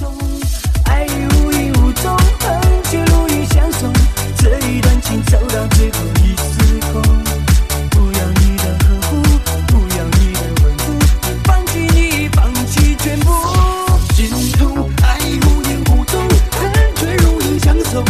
痛，爱已无影无踪，恨却如影相从。这一段情走到最后已是空。不要你的呵护，不要你的温度，放弃你，放弃全部。心痛，爱已无影无踪，恨却如影相从。